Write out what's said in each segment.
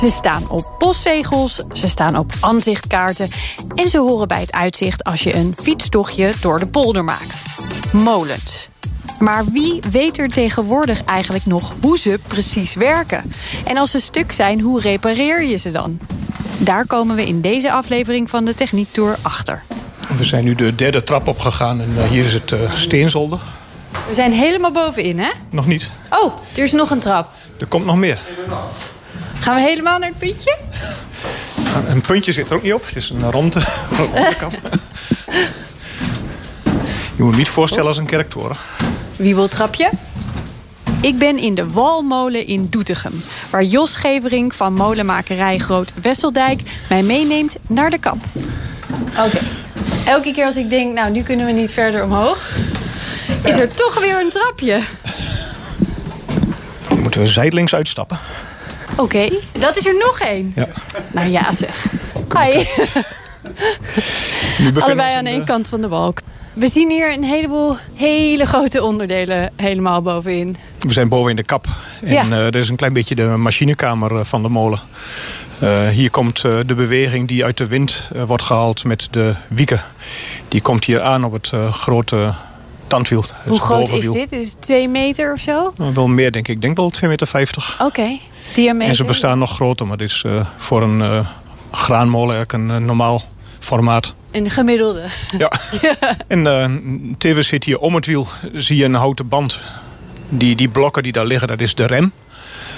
Ze staan op postzegels, ze staan op aanzichtkaarten en ze horen bij het uitzicht als je een fietstochtje door de polder maakt. Molens. Maar wie weet er tegenwoordig eigenlijk nog hoe ze precies werken? En als ze stuk zijn, hoe repareer je ze dan? Daar komen we in deze aflevering van de Techniek Tour achter. We zijn nu de derde trap opgegaan en uh, hier is het uh, steenzolder. We zijn helemaal bovenin, hè? Nog niet. Oh, er is nog een trap. Er komt nog meer. Gaan we helemaal naar het puntje? Een puntje zit er ook niet op. Het is een ronde, kap. Je moet me niet voorstellen als een kerktoren. Wiebeltrapje. Ik ben in de Walmolen in Doetinchem... waar Jos Gevering van molenmakerij Groot Wesseldijk... mij meeneemt naar de kamp. Oké. Elke keer als ik denk, nou, nu kunnen we niet verder omhoog... is er toch weer een trapje. Dan moeten we zijdelings uitstappen. Oké, okay. dat is er nog één. Ja. Nou ja, zeg. Hi. Allebei aan één kant van de balk. We zien hier een heleboel hele grote onderdelen helemaal bovenin. We zijn boven in de kap. En Ja. uh, er is een klein beetje de machinekamer uh, van de molen. Uh, hier komt uh, de beweging die uit de wind uh, wordt gehaald met de wieken. Die komt hier aan op het uh, grote tandwiel. het Hoe groot is dit? Is het twee meter of zo? Uh, wel meer denk ik. Ik denk wel 2,50 meter. Oké, diameter. En ze bestaan nog groter, maar dit is uh, voor een uh, graanmolen eigenlijk een uh, normaal formaat. Een gemiddelde. Ja. en tevens zit hier om het wiel zie je een houten band. Die, die blokken die daar liggen, dat is de rem.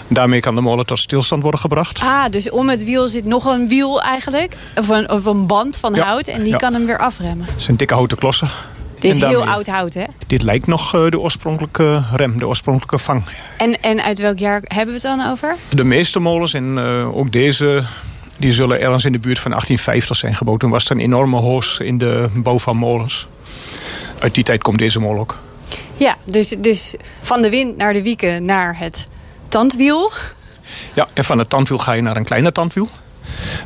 Daarmee kan de molen tot stilstand worden gebracht. Ah, dus om het wiel zit nog een wiel eigenlijk. Of een, of een band van Ja, hout. En die ja. kan hem weer afremmen. Het zijn dikke houten klossen. Dit is heel oud hout, hè? Dit lijkt nog uh, de oorspronkelijke rem, de oorspronkelijke vang. En, en uit welk jaar hebben we het dan over? De meeste molens, en uh, ook deze, die zullen ergens in de buurt van 1850 zijn gebouwd. Toen was er een enorme hoos in de bouw van molens. Uit die tijd komt deze molen ook. Ja, dus, dus van de wind naar de wieken naar het tandwiel. Ja, en van het tandwiel ga je naar een kleiner tandwiel.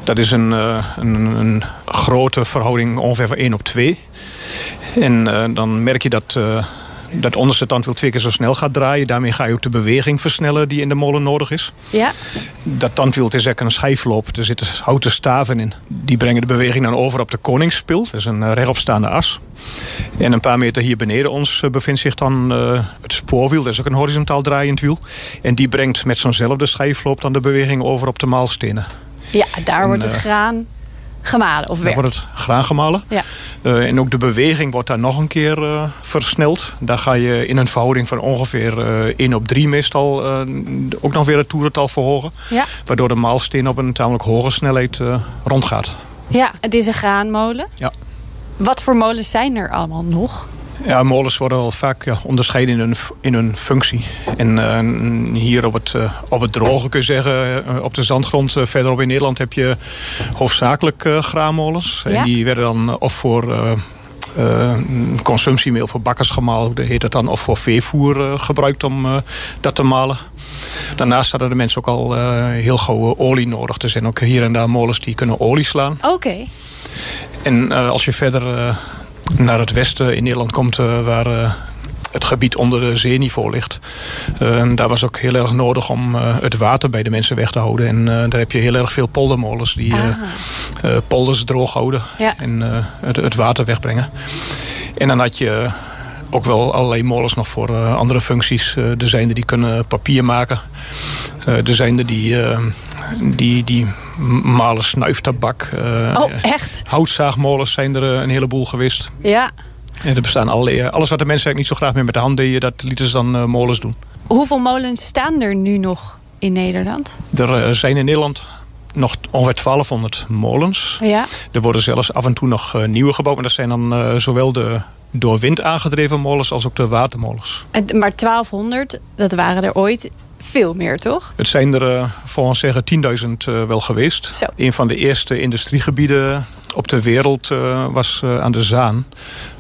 Dat is een, een, een grote verhouding ongeveer van 1 op 2. En uh, dan merk je dat uh, dat onderste tandwiel twee keer zo snel gaat draaien. Daarmee ga je ook de beweging versnellen die in de molen nodig is. Ja. Dat tandwiel is eigenlijk een schijfloop. Er zitten houten staven in. Die brengen de beweging dan over op de koningsspil. Dat is een uh, rechtopstaande as. En een paar meter hier beneden ons bevindt zich dan uh, het spoorwiel. Dat is ook een horizontaal draaiend wiel. En die brengt met zo'nzelfde schijfloop dan de beweging over op de maalstenen. Ja, daar En, wordt het eh, gemalen gemalen of Dan werd. wordt het graan gemalen. Ja. Uh, en ook de beweging wordt daar nog een keer uh, versneld. Daar ga je in een verhouding van ongeveer uh, 1 op 3 meestal ook nog weer het toerental verhogen. Ja. Waardoor de maalsteen op een tamelijk hoge snelheid rondgaat. ja, het is een graanmolen. Ja. Wat voor molens zijn er allemaal nog? Ja, molens worden wel vaak ja, onderscheiden in hun, in hun functie. En uh, hier op het, uh, op het droge kun je zeggen, uh, op de zandgrond verderop in Nederland heb je hoofdzakelijk graanmolens. Ja. En die werden dan of voor consumptiemeel voor bakkersgemaal, dat heet het dan, of voor veevoer gebruikt om dat te malen. Daarnaast hadden de mensen ook al heel gauw olie nodig. Er zijn ook hier en daar molens die kunnen olie slaan. Oké. Okay. En als je verder naar het westen in Nederland komt... Uh, waar uh, het gebied onder de zeeniveau ligt. Uh, daar was ook heel erg nodig om het water bij de mensen weg te houden. En daar heb je heel erg veel poldermolens... die ah. polders droog houden ja. en het, het, water wegbrengen. En dan had je ook wel allerlei molens nog voor andere functies. er zijn er die kunnen papier maken. er zijn er die, die, die malen snuiftabak. oh, echt? Houtzaagmolens zijn er een heleboel geweest. Ja. En er bestaan allerlei, alles wat de mensen eigenlijk niet zo graag meer met de hand deden... dat lieten ze dan molens doen. Hoeveel molens staan er nu nog in Nederland? Er zijn in Nederland nog ongeveer 1200 molens. Ja. Er worden zelfs af en toe nog nieuwe gebouwd. Maar dat zijn dan uh, zowel de door wind aangedreven molens als ook de watermolens. Maar 1200, dat waren er ooit veel meer, toch? Het zijn er uh, volgens zeggen 10.000 uh, wel geweest. Zo. Een van de eerste industriegebieden op de wereld uh, was aan de Zaan.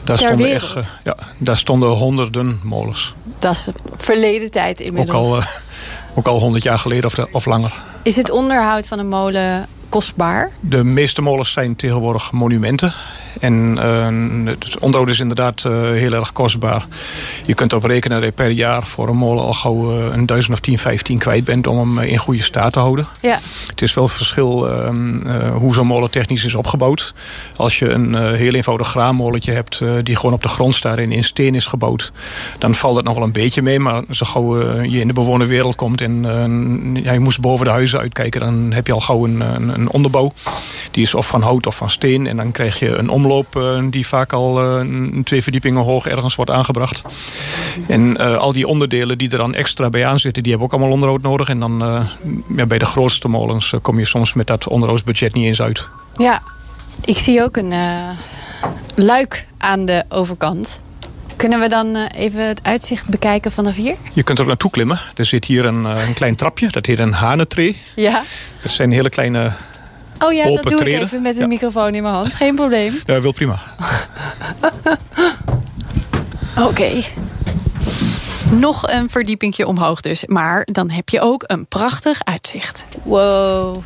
Daar Ter stonden, wereld? echt, ja, daar stonden honderden molens. Dat is verleden tijd Ook inmiddels. al, ook al 100 jaar geleden of, of langer. Is het onderhoud van een molen kostbaar? De meeste molens zijn tegenwoordig monumenten. En uh, het onderhoud is inderdaad uh, heel erg kostbaar. Je kunt erop rekenen dat je per jaar voor een molen al gauw uh, een duizend of tien, vijftien kwijt bent om hem in goede staat te houden. Ja. Het is wel het verschil hoe zo'n molen technisch is opgebouwd. Als je een heel eenvoudig graanmolentje hebt die gewoon op de grond staat en in steen is gebouwd, dan valt het nog wel een beetje mee. Maar zo gauw je in de bewoonde wereld komt en ja, je moest boven de huizen uitkijken, dan heb je al gauw een, een, een onderbouw. Die is of van hout of van steen en dan krijg je een omloop uh, die vaak al uh, twee verdiepingen hoog ergens wordt aangebracht. En uh, al die onderdelen die er dan extra bij aan zitten, die hebben ook allemaal onderhoud nodig. En dan ja, bij de grootste molens kom je soms met dat onderhoudsbudget niet eens uit. Ja, ik zie ook een luik aan de overkant. Kunnen we dan even het uitzicht bekijken vanaf hier? Je kunt er naartoe klimmen. Er zit hier een, een klein trapje, dat heet een hanentree. Ja. Dat zijn hele kleine Oh ja, dat doe treden. ik even met een ja. microfoon in mijn hand. Geen probleem. Ja, wil prima. Oké. Okay. Nog een verdiepingje omhoog dus. Maar dan heb je ook een prachtig uitzicht. Wow.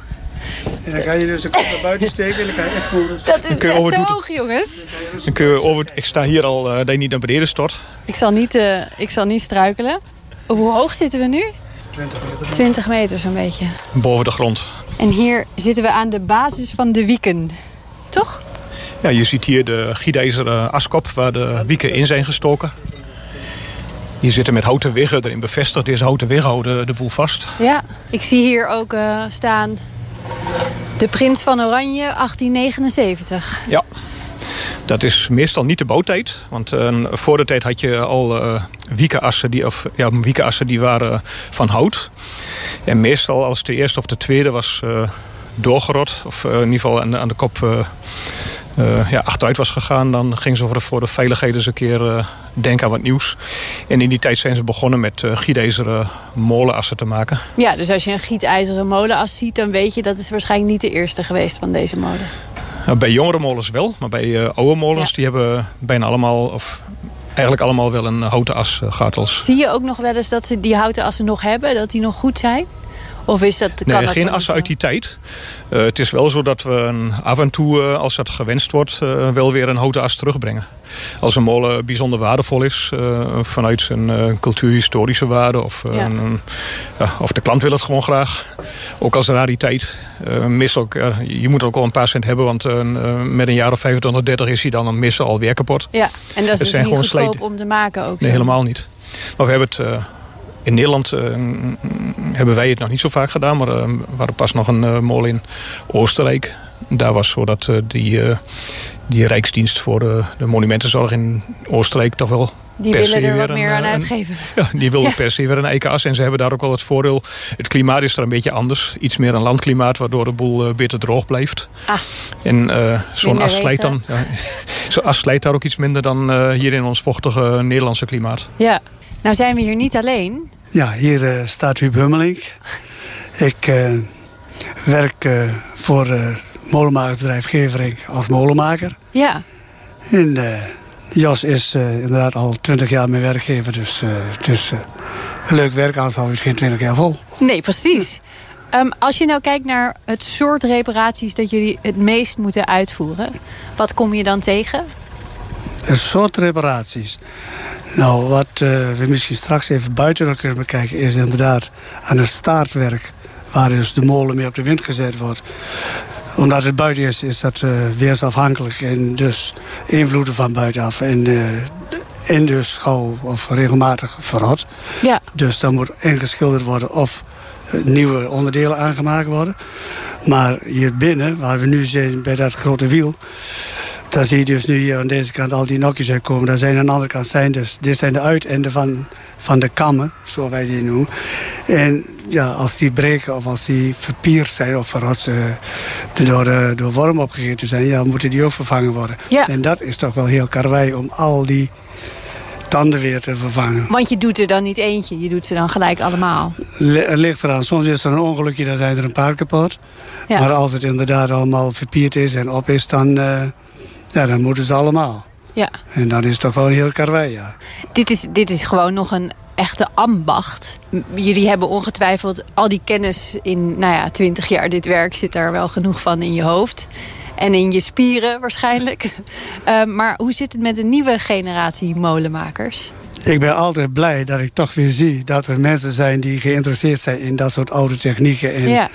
En dan kan je dus de kop naar buiten steken en dan kan je echt voelen. Dat is best over hoog, jongens. Dan kun je over, ik sta hier al, uh, dat je niet naar beneden stort. Ik zal niet, uh, ik zal niet struikelen. Hoe hoog zitten we nu? 20 meter. 20 meter zo'n beetje. Boven de grond. En hier zitten we aan de basis van de wieken. Toch? Ja, je ziet hier de gietijzeren askop waar de wieken in zijn gestoken. Die zitten met houten wiggen erin bevestigd. Deze houten wiggen houden de boel vast. Ja, ik zie hier ook uh, staan... De Prins van Oranje, 1879. Ja. Dat is meestal niet de bouwtijd. Want uh, voor de tijd had je al uh, wiekenassen die, of, ja, wiekenassen die waren van hout. En meestal als de eerste of de tweede was uh, doorgerot... of in ieder geval aan, aan de kop ja, achteruit was gegaan... dan gingen ze voor de, voor de veiligheid eens een keer denken aan wat nieuws. En in die tijd zijn ze begonnen met gietijzeren molenassen te maken. Ja, dus als je een gietijzeren molenas ziet... dan weet je dat is waarschijnlijk niet de eerste geweest van deze molen. Bij jongere molens wel, maar bij uh, oude molens Ja. die hebben bijna allemaal, of eigenlijk allemaal wel een houten as gehad als. Zie je ook nog wel eens dat ze die houten assen nog hebben? Dat die nog goed zijn? Of is dat... Nee, dat geen wel assen uit die tijd. Uh, het is wel zo dat we een, af en toe, uh, als dat gewenst wordt, uh, wel weer een houten as terugbrengen. Als een molen bijzonder waardevol is, uh, vanuit zijn cultuurhistorische waarde, of, Ja. een- ja, of de klant wil het gewoon graag. Ook als rariteit. Mis ook, je moet ook al een paar cent hebben, want met een jaar of 25, 30 is hij dan een missen alweer kapot. Ja, en dat is Het dus zijn niet goedkoop om te maken ook. Nee, zo. helemaal niet. Maar we hebben het... in Nederland eh, hebben wij het nog niet zo vaak gedaan. Maar eh, we hadden pas nog een eh, molen in Oostenrijk. Daar was zo dat die, eh, die Rijksdienst voor de, de monumentenzorg in Oostenrijk toch wel... Die per willen er wat een, meer aan een- uitgeven. Ja, die wilden Ja. per se weer een eiken En ze hebben daar ook wel het voordeel. Het klimaat is er een beetje anders. Iets meer een landklimaat, waardoor de boel eh, beter droog blijft. Ah. En eh, zo'n as slijt dan. Ja, zo'n as slijt daar ook iets minder dan eh, hier in ons vochtige Nederlandse klimaat. Ja. Nou zijn we hier niet alleen. Ja, hier eh, staat Huub Hummelink. Ik eh, werk eh, voor het molenmakersbedrijf Gevering als molenmaker. Ja. En Jos is inderdaad al twintig jaar mijn werkgever. Dus het is een leuk werk, anders hou geen twintig jaar vol. Nee, precies. Ehm, als je nou kijkt naar het soort reparaties dat jullie het meest moeten uitvoeren, wat kom je dan tegen? Een soort reparaties. Nou, wat eh, we misschien straks even buiten nog kunnen bekijken... is inderdaad aan het staartwerk... waar dus de molen mee op de wind gezet wordt. Omdat het buiten is, is dat eh, weersafhankelijk... en dus invloeden van buitenaf. En, eh, en dus gauw of regelmatig verrot. Ja. Dus dan moet ingeschilderd worden of nieuwe onderdelen aangemaakt worden. Maar hier binnen, waar we nu zijn bij dat grote wiel... daar zie je dus nu hier aan deze kant al die nokjes uitkomen. Daar zijn aan de andere kant zijn dus... dit zijn de uiteinden van, van de kammen, zoals wij die noemen. En ja, als die breken of als die verpierd zijn of verrot... eh, door, de, door worm opgegeten zijn... ja, moeten die ook vervangen worden. Ja. En dat is toch wel heel karwei om al die tanden weer te vervangen. Want je doet er dan niet eentje, je doet ze dan gelijk allemaal. Het ligt eraan, soms is er een ongelukje, dan zijn er een paar kapot. Ja. Maar als het inderdaad allemaal verpierd is en op is, dan, uh, ja, dan moeten ze allemaal. Ja. En dan is het toch wel een heel karwei, ja. Dit is, dit is gewoon nog een echte ambacht. Jullie hebben ongetwijfeld al die kennis in, nou ja, 20 jaar dit werk zit daar wel genoeg van in je hoofd. En in je spieren waarschijnlijk. Uh, maar hoe zit het met de nieuwe generatie molenmakers? Ik ben altijd blij dat ik toch weer zie dat er mensen zijn die geïnteresseerd zijn in dat soort oude technieken. En, ja.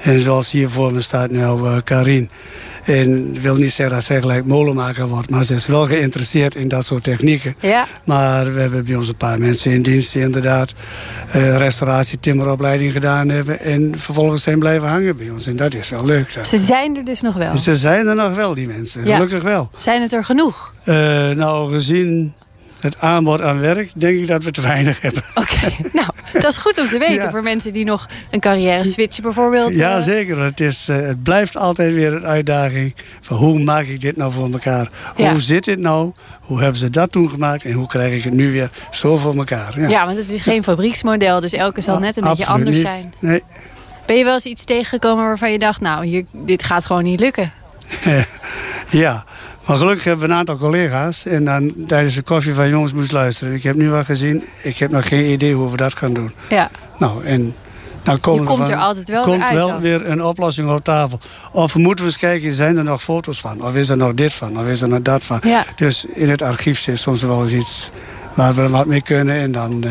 en zoals hier voor me staat nou uh, Karin. En wil niet zeggen dat zij gelijk molenmaker wordt. Maar ze is wel geïnteresseerd in dat soort technieken. Ja. Maar we hebben bij ons een paar mensen in dienst die inderdaad uh, restauratie, timmeropleiding gedaan hebben. En vervolgens zijn blijven hangen bij ons. En dat is wel leuk. Dat. Ze zijn er dus nog wel? Ze zijn er nog wel, die mensen. Ja. Gelukkig wel. Zijn het er genoeg? Uh, nou, gezien het aanbod aan werk, denk ik dat we te weinig hebben. Oké, okay. nou, dat is goed om te weten Ja. voor mensen die nog een carrière switchen bijvoorbeeld. Ja, uh, zeker. Het, is, uh, het blijft altijd weer een uitdaging van hoe maak ik dit nou voor elkaar? Ja. Hoe zit dit nou? Hoe hebben ze dat toen gemaakt? En hoe krijg ik het nu weer zo voor elkaar? Ja, ja want het is geen fabrieksmodel, dus elke zal net een beetje anders niet. zijn. Nee. Ben je wel eens iets tegengekomen waarvan je dacht, nou, hier, dit gaat gewoon niet lukken? ja, maar gelukkig hebben we een aantal collega's. En dan tijdens de koffie van jongens moest luisteren. Ik heb nu wel gezien, ik heb nog geen idee hoe we dat gaan doen. Ja, Nou, en dan komen je komt van- er altijd wel komt weer uit. wel dan. weer een oplossing op tafel. Of moeten we eens kijken, zijn er nog foto's van? Of is er nog dit van? Of is er nog dat van? Ja. Dus in het archief zit soms wel eens iets waar we wat mee kunnen. En dan, eh,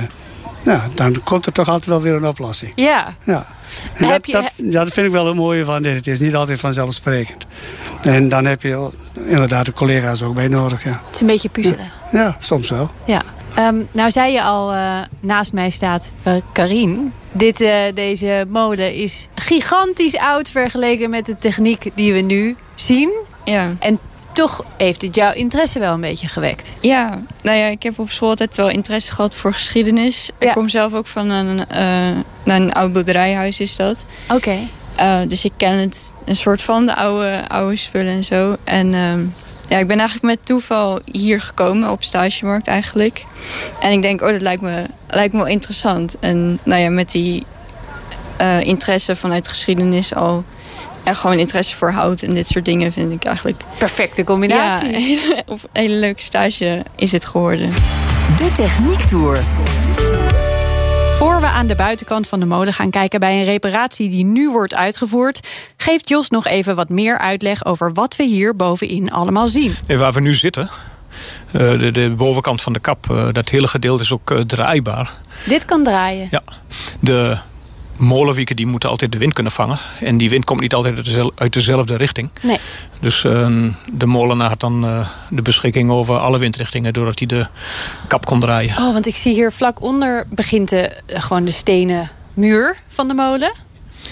ja, dan komt er toch altijd wel weer een oplossing. Ja, Ja. En Heb dat, je- dat, ja, dat vind ik wel het mooie van dit. Het is niet altijd vanzelfsprekend. En dan heb je inderdaad de collega's ook bij nodig. Ja, het is een beetje puzzelen. ja soms wel. Ja. Ehm, nou zei je al, eh, naast mij staat uh, Karin. Dit, eh, deze molen is gigantisch oud vergeleken met de techniek die we nu zien. Ja. En toch heeft het jouw interesse wel een beetje gewekt. ja, nou ja, ik heb op school altijd wel interesse gehad voor geschiedenis. Ja. Ik kom zelf ook van een, eh, nou, een oud boerderijhuis is dat. Oké. Eh, dus ik ken het een soort van de oude, oude spullen en zo. En ehm, ja, ik ben eigenlijk met toeval hier gekomen op stagemarkt eigenlijk. En ik denk, oh, dat lijkt me, lijkt me wel interessant. En nou ja, met die eh, interesse vanuit geschiedenis al... En gewoon interesse voor hout en dit soort dingen vind ik eigenlijk... Perfecte Ja, combinatie. een hele, of een hele leuke stage is het geworden. De Techniek Tour. Voor we aan de buitenkant van de molen gaan kijken bij een reparatie die nu wordt uitgevoerd, geeft Jos nog even wat meer uitleg over wat we hier bovenin allemaal zien. Nee, waar we nu zitten, eh, de, de bovenkant van de kap, eh, dat hele gedeelte is ook eh, draaibaar. Dit kan draaien. Ja, de molenwieken die moeten altijd de wind kunnen vangen. En die wind komt niet altijd uit dezel- uit dezelfde richting. Nee. Dus eh, de molenaar had dan eh, de beschikking over alle windrichtingen... doordat hij de kap kon draaien. Oh, want ik zie hier vlak onder begint de, eh, gewoon de stenen muur van de molen.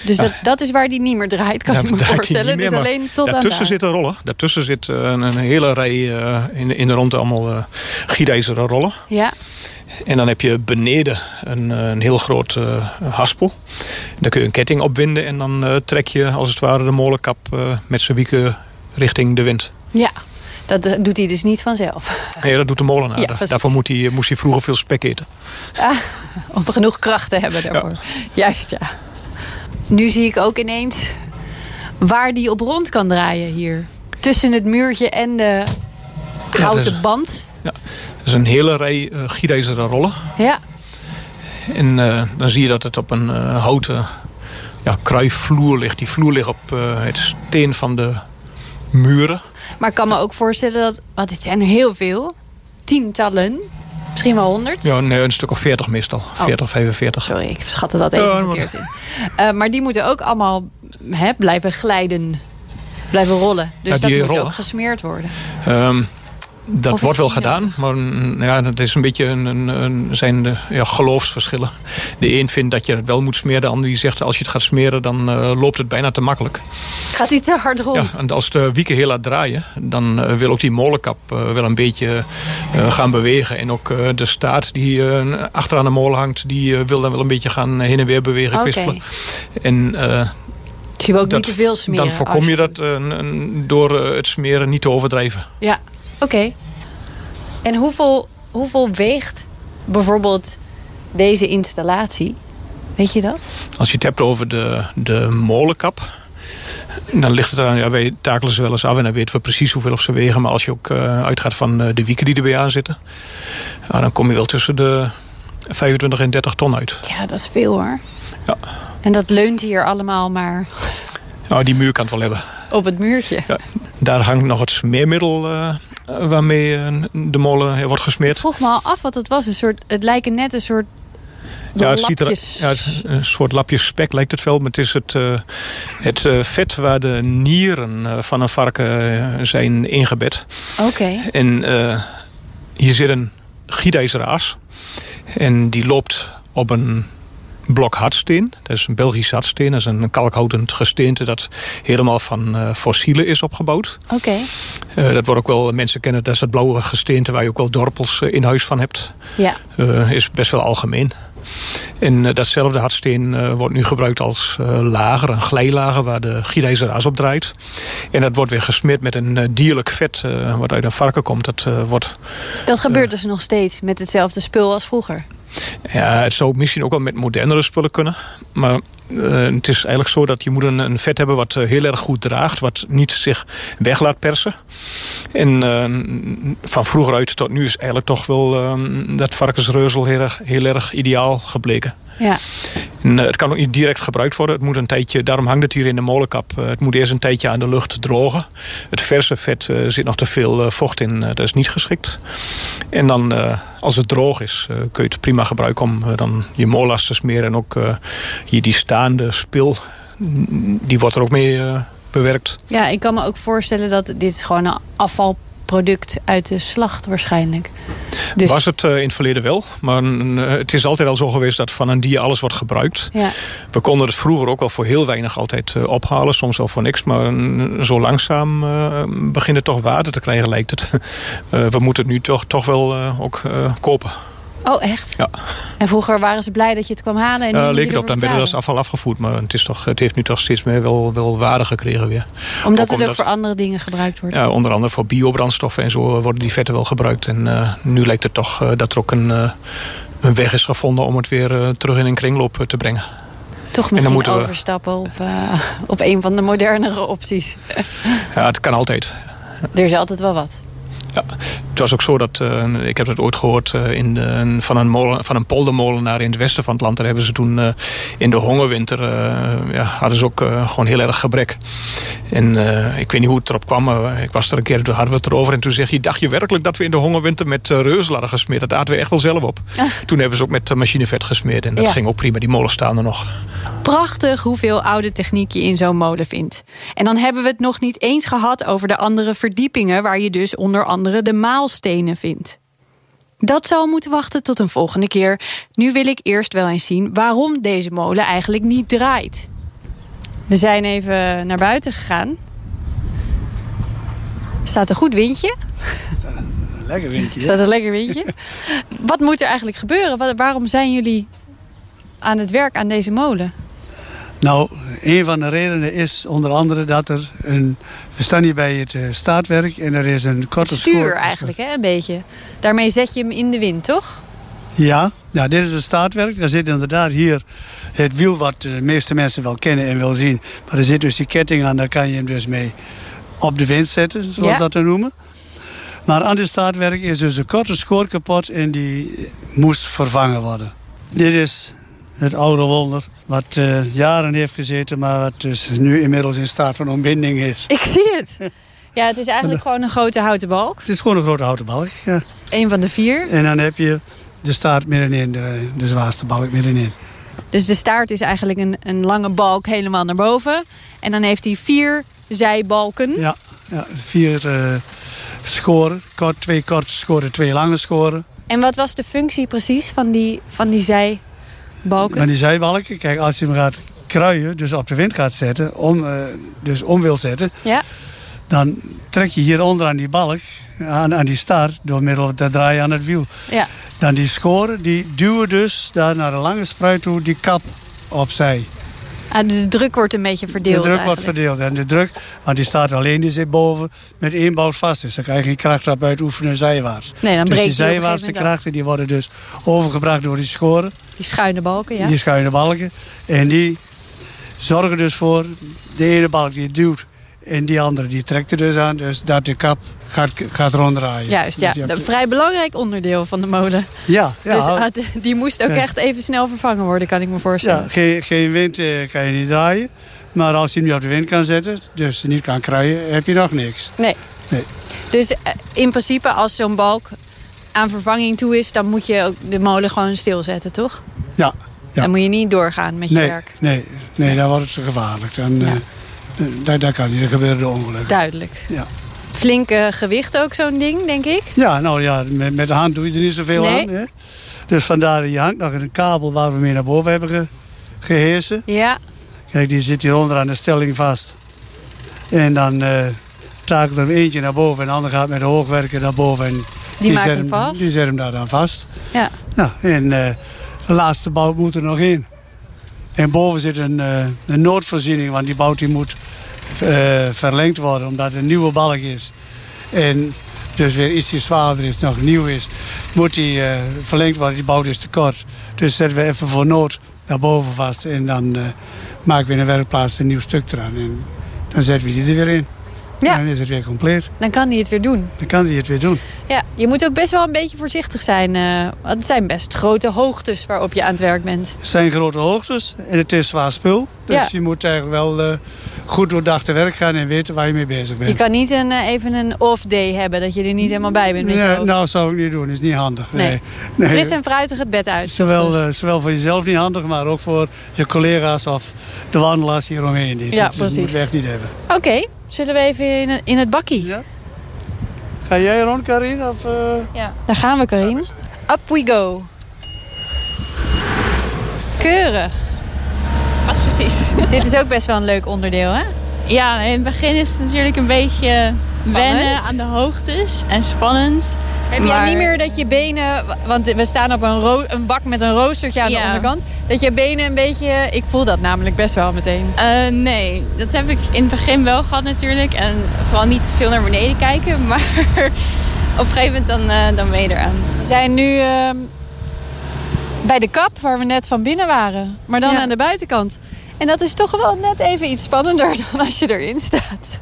Dus dat, dat is waar die niet meer draait, kan Daar ik me voorstellen. Dus alleen tot Daartussen daar. zitten rollen. Daartussen zit eh, een, een hele rij in, in de ronde allemaal gietijzeren rollen. Ja, En dan heb je beneden een, eh, een heel groot eh, haspel. Daar kun je een ketting opwinden en dan eh, trek je als het ware de molenkap met zijn wieken richting de wind. ja. Dat doet hij dus niet vanzelf. Nee, dat doet de molenaar. Ja. Daarvoor moet hij, moest hij vroeger veel spek eten. Om genoeg kracht te hebben daarvoor. Juist, ja. Nu zie ik ook ineens waar die op rond kan draaien hier. Tussen het muurtje en de houten is- band. Dat is een hele rij uh, gietijzeren rollen. Ja, En eh, dan zie je dat het op een eh, houten ja, kruifvloer ligt. Die vloer ligt op het steen van de muren. maar ik kan me ook voorstellen dat... Want dit zijn er heel veel. Tientallen. Misschien wel honderd. Ja, nee, een stuk of 40 meestal. 40, 45. Sorry, ik schatte dat even Ja, maar- verkeerd in. Maar die moeten ook allemaal hè, blijven glijden. Blijven rollen. Dus Ja, dat moet ook gesmeerd worden. Ehm, dat Of wordt wel gedaan, maar ja, dat is een beetje een, een, een- zijn de, ja, geloofsverschillen. De een vindt dat je het wel moet smeren, de ander die zegt als je het gaat smeren, dan eh, loopt het bijna te makkelijk. Gaat hij te hard rond? Ja, en als de wieken heel hard draaien, dan eh, wil ook die molenkap eh, wel een beetje gaan bewegen. En ook de staart die achteraan de molen hangt, die wil dan wel een beetje gaan heen en weer bewegen, Oké. kwispelen. En Dus je wil ook dat, niet te veel smeren. dan voorkom je dat door het smeren niet te overdrijven. Ja, oké. En hoeveel hoeveel weegt bijvoorbeeld deze installatie? Weet je dat? Als je het hebt over de, de molenkap... dan ligt het eraan, ja, wij takelen ze wel eens af... en dan weten we precies hoeveel of ze wegen. Maar als je ook uh, uitgaat van uh, de wieken die erbij aan zitten... Ja, dan kom je wel tussen de 25 en 30 ton uit. Ja, dat is veel hoor. Ja. En dat leunt hier allemaal maar... Nou, die muur kan het wel hebben. Op het muurtje. Ja, daar hangt nog het smeermiddel uh, waarmee uh, de molen wordt gesmeerd. Ik vroeg me al af wat het was. Een soort, het lijken net een soort ja, het ziet er, ja, een soort lapjes spek lijkt het wel. Maar het is het, uh, het uh, vet waar de nieren uh, van een varken zijn ingebed. Oké. Okay. En hier zit een gietijzeren as. En die loopt op een blok hardsteen. Dat is een Belgisch hardsteen. Dat is een kalkhoudend gesteente dat helemaal van uh, fossielen is opgebouwd. Oké. Okay. Uh, dat wordt ook wel, mensen kennen dat is het blauwe gesteente waar je ook wel dorpels uh, in huis van hebt. Ja. is best wel algemeen. En datzelfde hardsteen wordt nu gebruikt als lager, een glijlager waar de gietijzer as op draait. En dat wordt weer gesmeerd met een dierlijk vet wat uit een varken komt. Dat, wordt, dat gebeurt dus nog steeds met hetzelfde spul als vroeger? Ja, het zou misschien ook wel met modernere spullen kunnen. Maar uh, het is eigenlijk zo dat je moet een, vet hebben wat uh, heel erg goed draagt. Wat niet zich weg laat persen. En uh, van vroeger uit tot nu is eigenlijk toch wel dat varkensreuzel heel erg, heel erg ideaal gebleken. Ja. En, het kan ook niet direct gebruikt worden. Het moet een tijdje, daarom hangt het hier in de molenkap. het moet eerst een tijdje aan de lucht drogen. Het verse vet zit nog te veel vocht in. dat is niet geschikt. En dan, als het droog is, kun je het prima gebruiken om dan je molas te smeren. En ook hier die staande spil, die wordt er ook mee bewerkt. Ja, ik kan me ook voorstellen dat dit gewoon een afvalproduct uit de slacht waarschijnlijk. Dus... Was het uh, in het verleden wel. Maar uh, het is altijd al zo geweest dat van een dier alles wordt gebruikt. Ja. We konden het vroeger ook wel voor heel weinig altijd uh, ophalen. Soms wel voor niks. Maar zo langzaam begint het toch waarde te krijgen lijkt het. we moeten het nu toch, toch wel ook kopen. Oh, echt? Ja. En vroeger waren ze blij dat je het kwam halen? En nu uh, leek het op, dan werd het als afval afgevoerd. Maar het, is toch, het heeft nu toch steeds meer wel, wel waarde gekregen weer. Omdat ook het omdat, ook voor andere dingen gebruikt wordt? Ja, onder andere voor biobrandstoffen en zo worden die vetten wel gebruikt. En uh, nu lijkt het toch uh, dat er ook een, een weg is gevonden om het weer terug in een kringloop te brengen. Toch misschien we... overstappen op, op een van de modernere opties. ja, het kan altijd. Er is altijd wel wat. Ja, het was ook zo dat, uh, ik heb het ooit gehoord uh, in de, van, een molen, van een poldermolenaar in het westen van het land. Daar hebben ze toen uh, in de hongerwinter, ja, hadden ze ook gewoon heel erg gebrek. En ik weet niet hoe het erop kwam, maar ik was er een keer, toen hadden we het erover. En toen zeg je, dacht je werkelijk dat we in de hongerwinter met uh, reuzel hadden gesmeerd? Dat aten we echt wel zelf op. Ah. Toen hebben ze ook met machinevet gesmeerd en dat ja. ging ook prima. Die molen staan er nog. Prachtig hoeveel oude techniek je in zo'n molen vindt. En dan hebben we het nog niet eens gehad over de andere verdiepingen... waar je dus onder andere de maalstenen vindt. Dat zal moeten wachten tot een volgende keer. Nu wil ik eerst wel eens zien waarom deze molen eigenlijk niet draait. We zijn even naar buiten gegaan. Staat een goed windje. Staat een lekker windje. Staat een lekker windje. Wat moet er eigenlijk gebeuren? Waarom zijn jullie aan het werk aan deze molen? Nou, een van de redenen is onder andere dat er een... We staan hier bij het uh, staatwerk en er is een korte Stuur score. eigenlijk, hè, een beetje. Daarmee zet je hem in de wind, toch? Ja, nou, dit is het staatwerk. Daar zit inderdaad hier het wiel wat de meeste mensen wel kennen en wel zien. Maar er zit dus die ketting aan, daar kan je hem dus mee op de wind zetten, zoals ja. dat te noemen. Maar aan dit staatwerk is dus een korte schoor kapot en die moest vervangen worden. Dit is het oude wonder. Wat uh, jaren heeft gezeten, maar wat dus nu inmiddels in staat van ontbinding is. Ik zie het. Ja, het is eigenlijk gewoon een grote houten balk. Het is gewoon een grote houten balk, ja. Eén van de vier. En dan heb je de staart middenin, de, de zwaarste balk middenin. Dus de staart is eigenlijk een, een lange balk helemaal naar boven. En dan heeft hij vier zijbalken. Ja, ja vier uh, schoren. Kort, twee korte schoren, twee lange schoren. En wat was de functie precies van die, van die zij? Balken? Maar die zijbalken, kijk, als je hem gaat kruien, dus op de wind gaat zetten, om, uh, dus om wil zetten, ja. dan trek je hieronder aan die balk, aan, aan die staart, door middel van te draaien aan het wiel. Ja. Dan die schoren, die duwen dus daar naar de lange spruit toe die kap opzij. Ah, dus de druk wordt een beetje verdeeld De druk wordt verdeeld. En de druk, want die staat alleen die zit boven met één bout vast. Dus dan krijg je geen kracht op uitoefenen zijwaarts. Nee, dan dus die zijwaartse krachten die worden dus overgebracht door die schoren. Die schuine balken, ja. Die schuine balken. En die zorgen dus voor, de ene balk die duwt en die andere die trekt er dus aan. Dus dat de kap gaat, gaat ronddraaien. Juist, ja. Dus Een vrij belangrijk onderdeel van de molen. ja, ja, dus ah, die moest ook echt even snel vervangen worden, kan ik me voorstellen. ja geen, geen wind eh, kan je niet draaien. Maar als je hem niet op de wind kan zetten, dus niet kan kruien, heb je nog niks. Nee. Nee. Dus eh, in principe, als zo'n balk aan vervanging toe is... dan moet je ook de molen gewoon stilzetten, toch? Ja, ja. Dan moet je niet doorgaan met je nee, werk. nee, nee, dan wordt het gevaarlijk. Dan, Ja. Daar, daar kan niet, er gebeuren ongelukken. Duidelijk. Ja. Flink gewicht ook, zo'n ding, denk ik. Ja, nou ja, met, met de hand doe je er niet zoveel Nee. aan. Hè? Dus vandaar, je hangt nog een kabel waar we mee naar boven hebben ge, geheersen. Ja, Kijk, die zit hieronder aan de stelling vast. En dan eh takelt er eentje naar boven en de ander gaat met de hoogwerker naar boven. En die, maakt zet hem vast. Die zet hem daar dan vast. Ja. Nou, en eh, de laatste bout moet er nog in. En boven zit een, een noodvoorziening, want die bout die moet verlengd worden omdat het een nieuwe balk is. En dus weer ietsje zwaarder is, nog nieuw is, moet die eh, verlengd worden. Die bout is te kort. Dus zetten we even voor nood naar boven vast. En dan eh, maken we in de werkplaats een nieuw stuk eraan. En dan zetten we die er weer in. Ja. En dan is het weer compleet. Dan kan hij het weer doen. Dan kan hij het weer doen. Ja, je moet ook best wel een beetje voorzichtig zijn. eh, want het zijn best grote hoogtes waarop je aan het werk bent. Het zijn grote hoogtes en het is zwaar spul. Dus Ja. je moet eigenlijk wel eh, goed doordacht te werk gaan en weten waar je mee bezig bent. Je kan niet een, eh, even een off-day hebben, dat je er niet helemaal bij bent met je Ja, nou, zou ik niet doen. is niet handig. Nee. Nee. Nee. Fris en fruitig het bed uit. Zowel, eh, zowel voor jezelf niet handig, maar ook voor je collega's of de wandelaars hieromheen. Die Ja, dat precies. moet we echt niet hebben. Oké, zullen we even in, het- in het bakkie? Ja? Ga jij rond, Karin? Of, eh? Ja. Daar gaan we, Karin. Up we go. Keurig. Pas precies. Dit is ook best wel een leuk onderdeel, hè? Ja, in het begin is het natuurlijk een beetje wennen aan de hoogtes en spannend. Heb jij Maar- niet meer dat je benen... Want we staan op een, ro- een bak met een roostertje aan de onderkant. Dat je benen een beetje... Ik voel dat namelijk best wel meteen. Eh, nee, dat heb ik in het begin wel gehad natuurlijk. En vooral niet te veel naar beneden kijken. Maar op een gegeven moment dan, eh, dan ben je eraan. We zijn nu ehm, bij de kap, waar we net van binnen waren. Maar dan Ja. aan de buitenkant. En dat is toch wel net even iets spannender dan als je erin staat.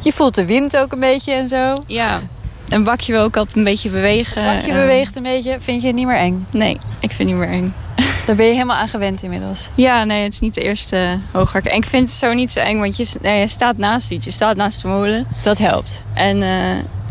Je voelt de wind ook een beetje en zo. Ja, een bakje wil ook altijd een beetje bewegen. Het bakje Eh, beweegt een beetje. Vind je het niet meer eng? Nee, ik vind het niet meer eng. Daar ben je helemaal aan gewend inmiddels. Ja, nee, het is niet de eerste hooghakker. En ik vind het zo niet zo eng, want je, s- nee, je staat naast iets. Je staat naast de molen. Dat helpt. En eh,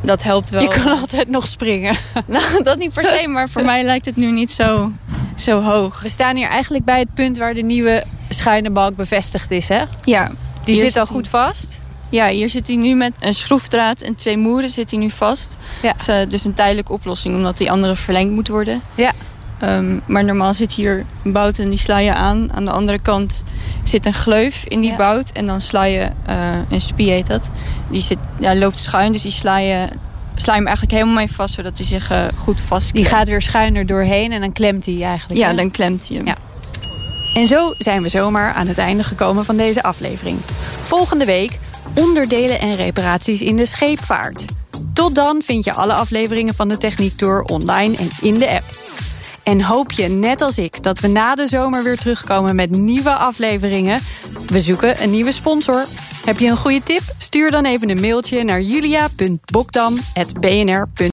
dat helpt wel. Je kan altijd nog springen. Nou, dat niet per se, maar voor mij lijkt het nu niet zo, zo hoog. We staan hier eigenlijk bij het punt waar de nieuwe schuine balk bevestigd is, hè? Ja, Die zit al goed vast. Ja, hier zit hij nu met een schroefdraad en twee moeren zit hij nu vast. Ja. Dat is eh, dus een tijdelijke oplossing, omdat die andere verlengd moet worden. Ja. Ehm, maar normaal zit hier een bout en die sla je aan. Aan de andere kant zit een gleuf in die Ja. bout. En dan sla je, eh, een spie heet dat. Die zit, ja, loopt schuin, dus die sla je, sla je hem eigenlijk helemaal mee vast. Zodat hij zich eh, goed vast Die gaat weer schuiner doorheen en dan klemt hij eigenlijk. Ja, hè? dan klemt hij hem. Ja. En zo zijn we zomaar aan het einde gekomen van deze aflevering. Volgende week onderdelen en reparaties in de scheepvaart. Tot dan vind je alle afleveringen van de Techniek Tour online en in de app. En hoop je, net als ik, dat we na de zomer weer terugkomen met nieuwe afleveringen? We zoeken een nieuwe sponsor. Heb je een goede tip? Stuur dan even een mailtje naar julia.bokdam.bnr.nl